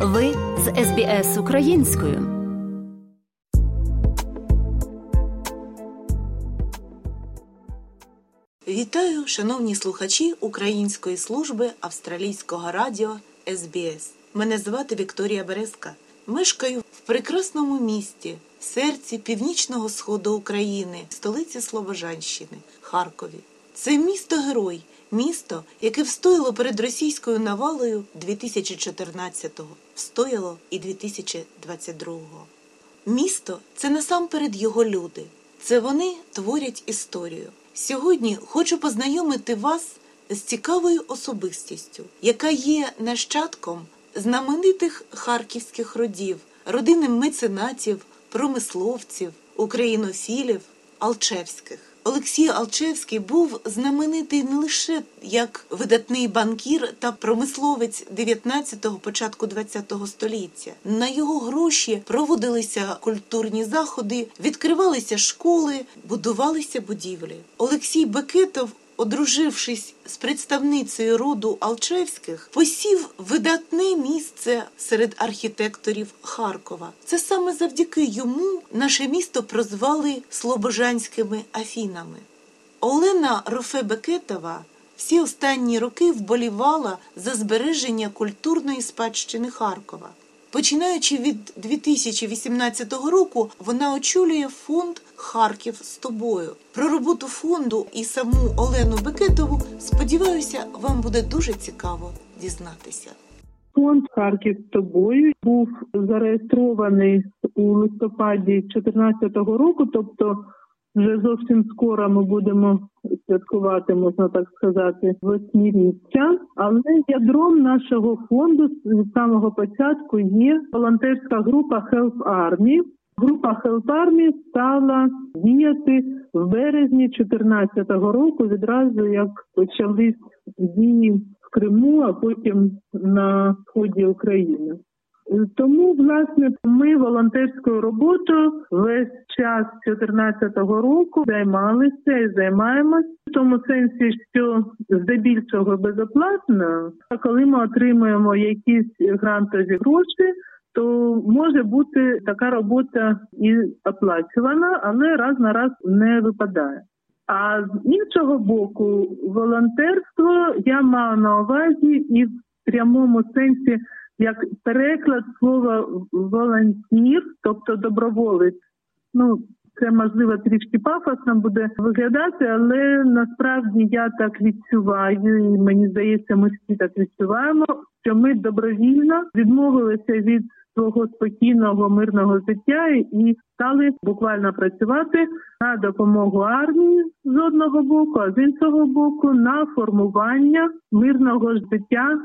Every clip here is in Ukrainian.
Ви з СБС українською. Вітаю, шановні слухачі Української служби австралійського радіо СБС. Мене звати Вікторія Березка. Мешкаю в прекрасному місті, серці північного сходу України, столиці Слобожанщини, Харкові. Це місто герой, місто, яке встояло перед російською навалою 2014-го, встояло і 2022-го. Місто це насамперед його люди. Це вони творять історію. Сьогодні хочу познайомити вас з цікавою особистістю, яка є нащадком знаменитих харківських родів, родини меценатів, промисловців, українофілів, Алчевських. Олексій Алчевський був знаменитий не лише як видатний банкір та промисловець 19-го, початку 20-го століття. На його гроші проводилися культурні заходи, відкривалися школи, будувалися будівлі. Олексій Бекетов одружившись з представницею роду Алчевських, посів видатне місце серед архітекторів Харкова. Це саме завдяки йому наше місто прозвали Слобожанськими Афінами. Олена Рофе-Бекетова всі останні роки вболівала за збереження культурної спадщини Харкова. Починаючи від 2018 року, вона очолює фонд Харків з тобою. Про роботу фонду і саму Олену Бекетову сподіваюся, вам буде дуже цікаво дізнатися. Фонд Харків з тобою був зареєстрований у листопаді 2014 року, тобто вже зовсім скоро ми будемо святкувати, можна так сказати, восьмиріччя. Але ядром нашого фонду з самого початку є волонтерська група Help Army. Група Help Army стала діяти в березні 2014 року, відразу як почались дії в Криму, а потім на сході України. Тому, власне, ми волонтерською роботою весь час 2014 року займалися і займаємося в тому сенсі, що здебільшого безоплатно, а коли ми отримуємо якісь грантові гроші. То може бути така робота і оплачувана, але раз на раз не випадає. А з іншого боку, волонтерство я маю на увазі і в прямому сенсі як переклад слова волонтір, тобто доброволець. Ну це можливо трішки пафосно буде виглядати, але насправді я так відчуваю, і мені здається, ми всі так відчуваємо, що ми добровільно відмовилися від свого спокійного мирного життя і стали буквально працювати на допомогу армії з одного боку, а з іншого боку на формування мирного життя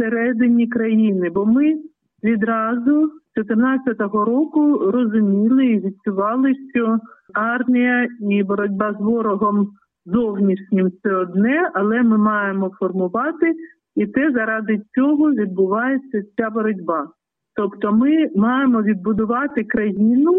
всередині країни, бо ми відразу з 2014 року розуміли і відчували, що армія і боротьба з ворогом зовнішнім це одне, але ми маємо формувати, і те заради цього відбувається ця боротьба. Тобто, ми маємо відбудувати країну,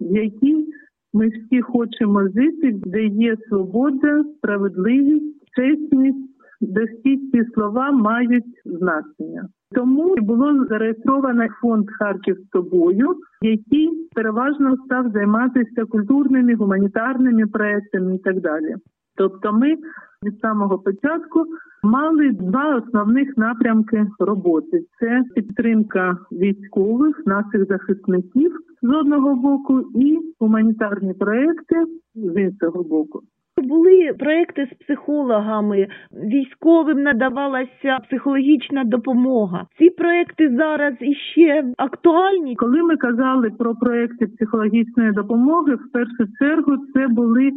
в якій ми всі хочемо жити, де є свобода, справедливість, чесність де ці слова мають значення. Тому було зареєстровано фонд Харків з тобою, який переважно став займатися культурними гуманітарними проектами і так далі. Тобто, ми від самого початку мали два основних напрямки роботи: це підтримка військових, наших захисників з одного боку, і гуманітарні проекти з іншого боку. Були проекти з психологами, військовим надавалася психологічна допомога. Ці проекти зараз іще актуальні. Коли ми казали про проекти психологічної допомоги, в першу чергу це були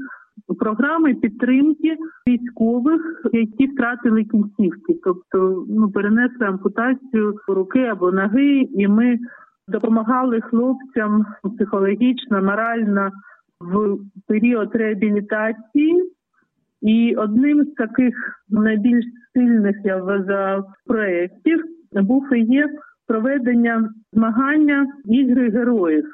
програми підтримки військових, які втратили кінцівки, тобто ну перенесли ампутацію руки або ноги, і ми допомагали хлопцям психологічно, морально в період реабілітації, і одним з таких найбільш сильних я вважаю проєктів був і є проведення змагання ігри героїв.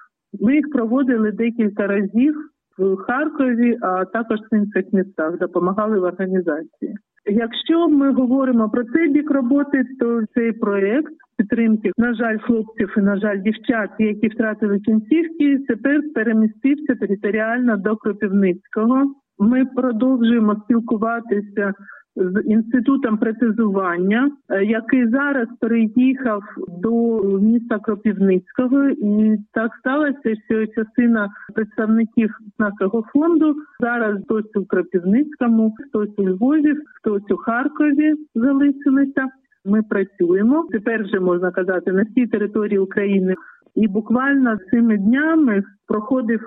Ми їх проводили декілька разів в Харкові, а також в інших містах допомагали в організації. Якщо ми говоримо про цей бік роботи, то цей проєкт підтримки, на жаль, хлопців і на жаль, дівчат, які втратили кінцівки, тепер перемістився територіально до Кропивницького. Ми продовжуємо спілкуватися з інститутом протезування, е, який зараз переїхав до міста Кропівницького, і так сталося, що частина представників нашого фонду зараз хтось у Кропівницькому, хтось у Львові, хтось у Харкові залишилися. Ми працюємо тепер вже можна казати на всій території України, і буквально цими днями проходив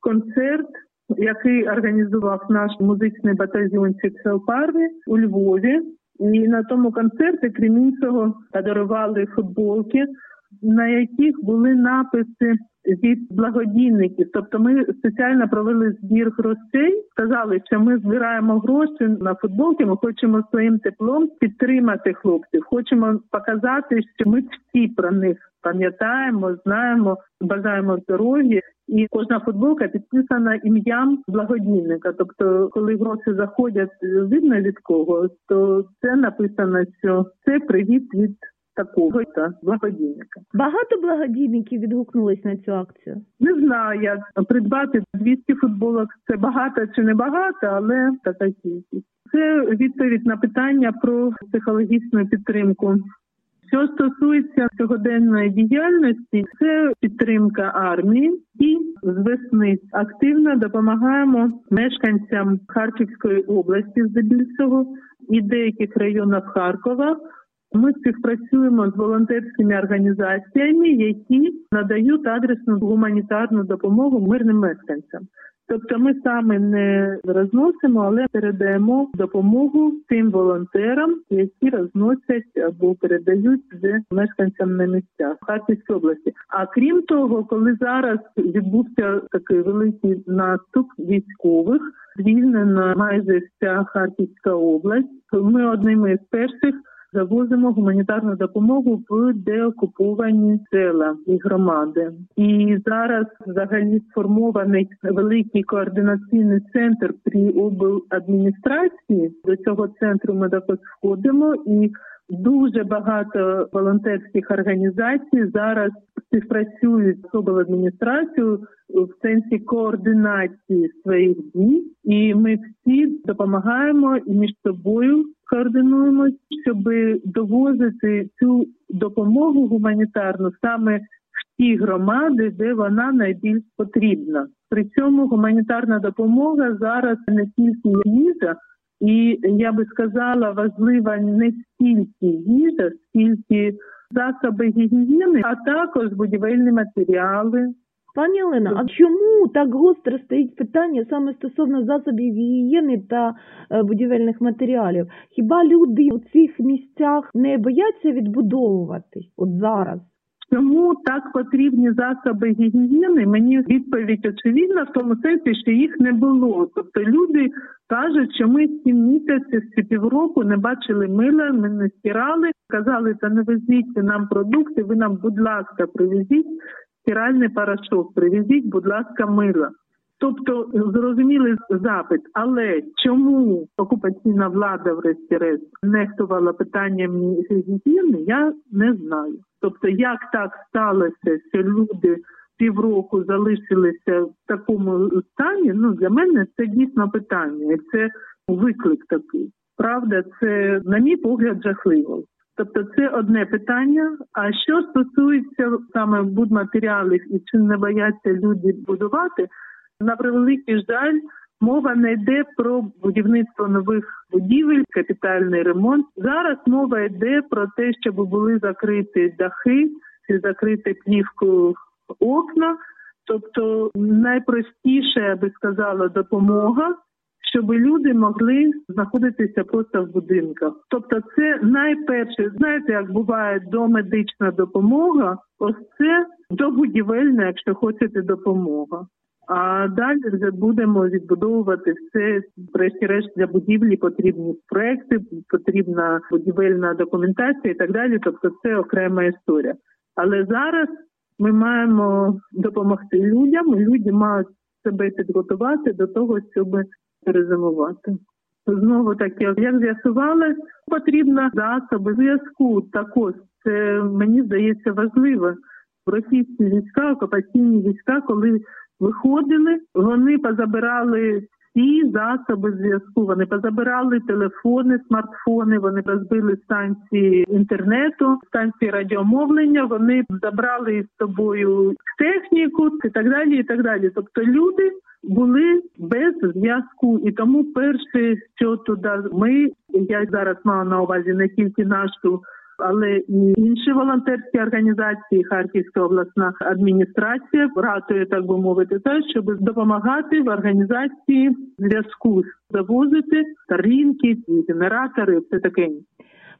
концерт який організував наш музичний батальйон Селпарві у Львові. І на тому концерті крім іншого подарували футболки, на яких були написи від благодійників. Тобто ми спеціально провели збір грошей, сказали, що ми збираємо гроші на футболки. Ми хочемо своїм теплом підтримати хлопців. Хочемо показати, що ми всі про них пам'ятаємо, знаємо, бажаємо здоров'я. І кожна футболка підписана ім'ям благодійника. Тобто, коли гроші заходять, видно від кого, то це написано, що це привіт від такого та благодійника. Багато благодійників відгукнулись на цю акцію. Не знаю, як придбати 200 футболок. Це багато чи не багато, але така кількість. Це відповідь на питання про психологічну підтримку. Що стосується сьогоденної діяльності, це підтримка армії і з весни активно допомагаємо мешканцям Харківської області, здебільшого і деяких районів Харкова. Ми співпрацюємо з волонтерськими організаціями, які надають адресну гуманітарну допомогу мирним мешканцям. Тобто ми саме не розносимо, але передаємо допомогу тим волонтерам, які розносять або передають вже мешканцям на місцях Харківській області. А крім того, коли зараз відбувся такий великий наступ військових, звільнена майже вся Харківська область. Ми одними з перших завозимо гуманітарну допомогу в деокуповані села і громади. І зараз взагалі сформований великий координаційний центр при обладміністрації. До цього центру ми також входимо і. Дуже багато волонтерських організацій зараз співпрацюють з обладміністрацією в сенсі координації своїх дій, і ми всі допомагаємо і між собою координуємось, щоб довозити цю допомогу гуманітарну саме в ті громади, де вона найбільш потрібна. При цьому гуманітарна допомога зараз не тільки їжа, і я би сказала, важлива не стільки їжа, скільки засоби гігієни, а також будівельні матеріали. Пані Олена, а чому так гостро стоїть питання саме стосовно засобів гігієни та е, будівельних матеріалів? Хіба люди у цих місцях не бояться відбудовуватись от зараз? Чому так потрібні засоби гігієни? Мені відповідь очевидна в тому сенсі, що їх не було. Тобто люди кажуть, що ми сім місяців чи півроку не бачили мила, ми не стирали. Казали, та не везіть нам продукти. Ви нам, будь ласка, привезіть стиральний порошок, привезіть, будь ласка, мила. Тобто зрозумілий запит, але чому окупаційна влада, врешті-решт, нехтувала питанням гігієни, я не знаю. Тобто, як так сталося, що люди півроку залишилися в такому стані, ну для мене це дійсно питання, і це виклик такий. Правда, це на мій погляд жахливо. Тобто це одне питання. А що стосується саме будматеріалів і чи не бояться люди будувати, на превеликий жаль, мова не йде про будівництво нових будівель, капітальний ремонт. Зараз мова йде про те, щоб були закриті дахи, чи закриті плівку окна. Тобто найпростіша, я би сказала, допомога щоб люди могли знаходитися просто в будинках. Тобто, це найперше, знаєте, як буває домедична допомога, ось це добудівельна, якщо хочете, допомога. А далі вже будемо відбудовувати все. Врешті-решт для будівлі потрібні проекти, потрібна будівельна документація і так далі. Тобто, це окрема історія. Але зараз ми маємо допомогти людям. Люди мають себе підготувати до того, щоб перезимувати. Знову таки, як з'ясувалось, потрібно засоби зв'язку також це мені здається важливо. Російські війська, окупаційні війська, коли виходили, вони позабирали всі засоби зв'язку. Вони позабирали телефони, смартфони, вони розбили станції інтернету, станції радіомовлення. Вони забрали із собою техніку і так далі. І так далі. Тобто люди були без зв'язку, і тому перше, що туди ми я зараз маю на увазі не тільки нашу але і інші волонтерські організації, Харківська обласна адміністрація ратує, так би мовити, те, щоб допомагати в організації зв'язку, завозити тарінки, генератори, все таке.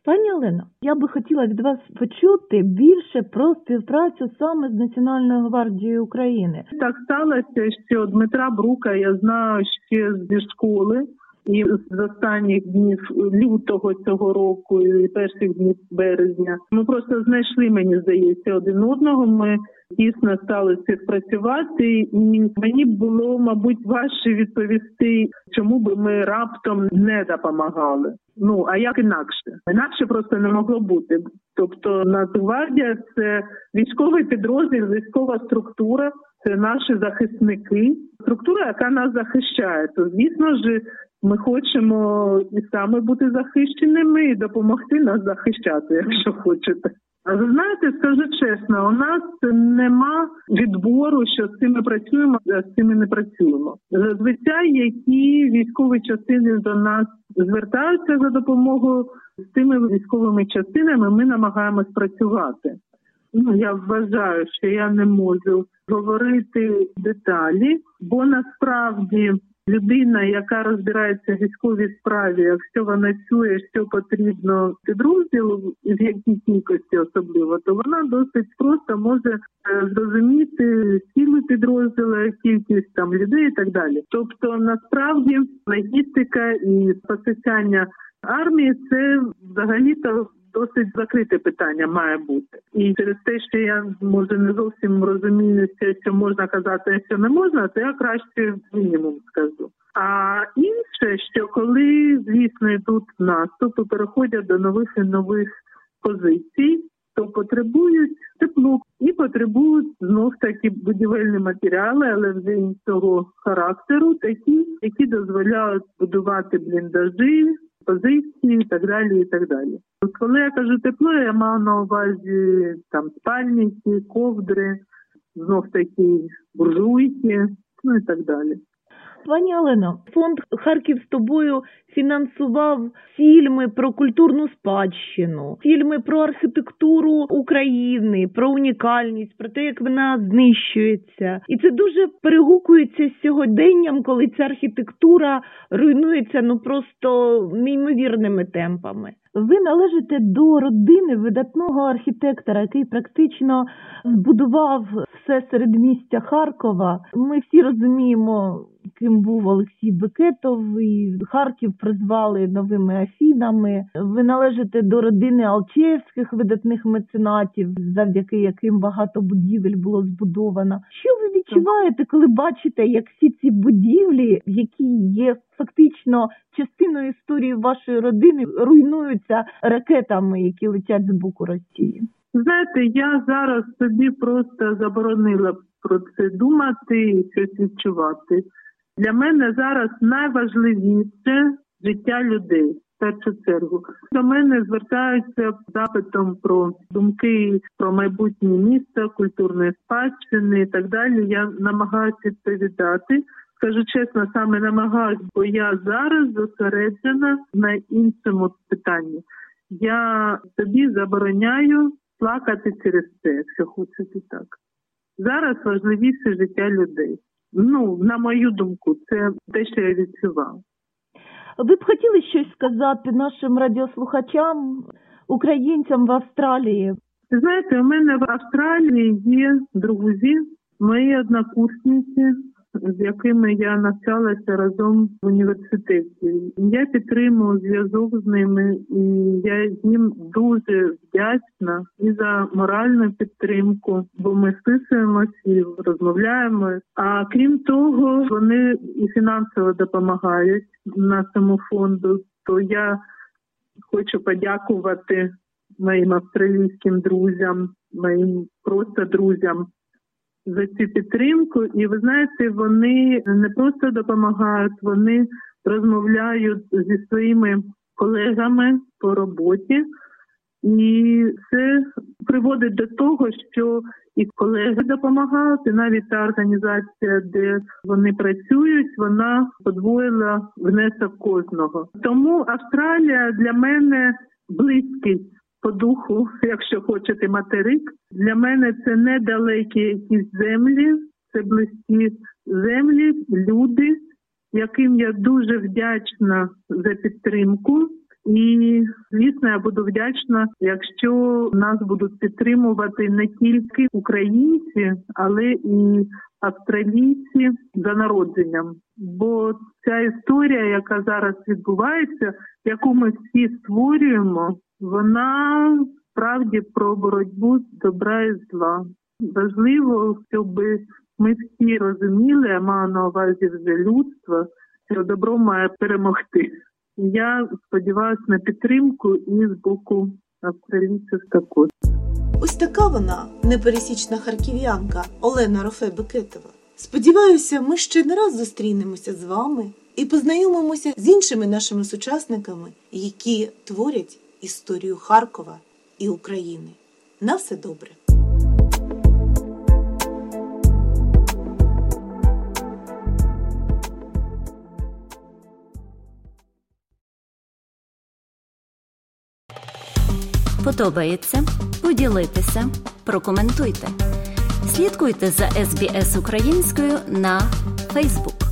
Пані Олено, я би хотіла від вас почути більше про співпрацю саме з Національною гвардією України. Так сталося, що Дмитра Брука я знаю ще зі школи. І з останніх днів лютого цього року і перших днів березня ми просто знайшли, мені здається, один одного. Ми дійсно стали співпрацювати, і мені було, мабуть, важче відповісти, чому би ми раптом не допомагали. Ну а як інакше? Інакше просто не могло бути. Тобто Нацгвардія – це військовий підрозділ, військова структура, це наші захисники, структура, яка нас захищає. То звісно ж, ми хочемо і саме бути захищеними і допомогти нас захищати, якщо хочете. А ви знаєте, скажу чесно, у нас нема відбору, що з цими працюємо, а з цими не працюємо. Зазвичай, які військові частини до нас звертаються за допомогою з тими військовими частинами, ми намагаємось працювати. Ну я вважаю, що я не можу говорити деталі, бо насправді людина, яка розбирається в військовій справі, якщо вона чує, що потрібно підрозділу, в якій кількості особливо, то вона досить просто може е, зрозуміти сили підрозділу, кількість там людей і так далі. Тобто, насправді логістика і постачання армії це взагалі то досить закрите питання має бути. І через те, що я може не зовсім розумію, що можна казати, а що не можна, то я краще мінімум скажу. А інше, що коли звісно йдуть наступи, переходять до нових і нових позицій. То потребують тепло і потребують знов таки будівельні матеріали, але вже іншого характеру, такі, які дозволяють будувати бліндажі, позиції і так далі. і так далі. Коли я кажу тепло, я маю на увазі там спальники, ковдри, знов такі буржуйки, ну і так далі. Пані Олено, фонд Харків з тобою фінансував фільми про культурну спадщину, фільми про архітектуру України, про унікальність, про те, як вона знищується, і це дуже перегукується з сьогоденням, коли ця архітектура руйнується ну просто неймовірними темпами. Ви належите до родини видатного архітектора, який практично збудував все середмістя Харкова. Ми всі розуміємо, ким був Олексій Бекетов, і Харків призвали новими Афінами. Ви належите до родини Алчевських видатних меценатів, завдяки яким багато будівель було збудовано. Що ви відчуваєте, коли бачите, як всі ці будівлі, які є фактично частиною історії вашої родини, руйнуються ракетами, які летять з боку Росії? Знаєте, я зараз собі просто заборонила про це думати і щось відчувати. Для мене зараз найважливіше життя людей. В першу чергу до мене звертаються запитом про думки про майбутнє міста, культурної спадщини і так далі. Я намагаюся відповідати. Скажу чесно, саме намагаюся, бо я зараз зосереджена на іншому питанні. Я собі забороняю плакати через це, якщо хочете так. Зараз важливіше життя людей. Ну, на мою думку, це те, що я відчував. Ви б хотіли щось сказати нашим радіослухачам, українцям в Австралії? Знаєте, у мене в Австралії є друзі, мої однокурсниці, з якими я навчалася разом в університеті. Я підтримую зв'язок з ними, і я їм дуже вдячна і за моральну підтримку, бо ми списуємося і розмовляємо. А крім того, вони і фінансово допомагають нашому фонду. То я хочу подякувати моїм австралійським друзям, моїм просто друзям за цю підтримку. І ви знаєте, вони не просто допомагають, вони розмовляють зі своїми колегами по роботі. І це приводить до того, що і колеги допомагають, і навіть та організація, де вони працюють, вона подвоїла внесок кожного. Тому Австралія для мене близький по духу, якщо хочете, материк. Для мене це недалекі якісь землі, це близькі землі, люди, яким я дуже вдячна за підтримку. І звісно, я буду вдячна, якщо нас будуть підтримувати не тільки українці, але і австралійці за народженням. Бо ця історія, яка зараз відбувається, яку ми всі створюємо, вона справді про боротьбу добра і зла. Важливо, щоб ми всі розуміли, я маю на увазі вже людство, що добро має перемогти. Я сподіваюся на підтримку і з боку австралійців також. Ось така вона непересічна харків'янка Олена Рофе Бекетова. Сподіваюся, ми ще не раз зустрінемося з вами і познайомимося з іншими нашими сучасниками, які творять історію Харкова і України. На все добре! Подобається? Поділитися, прокоментуйте. Слідкуйте за SBS українською на Facebook.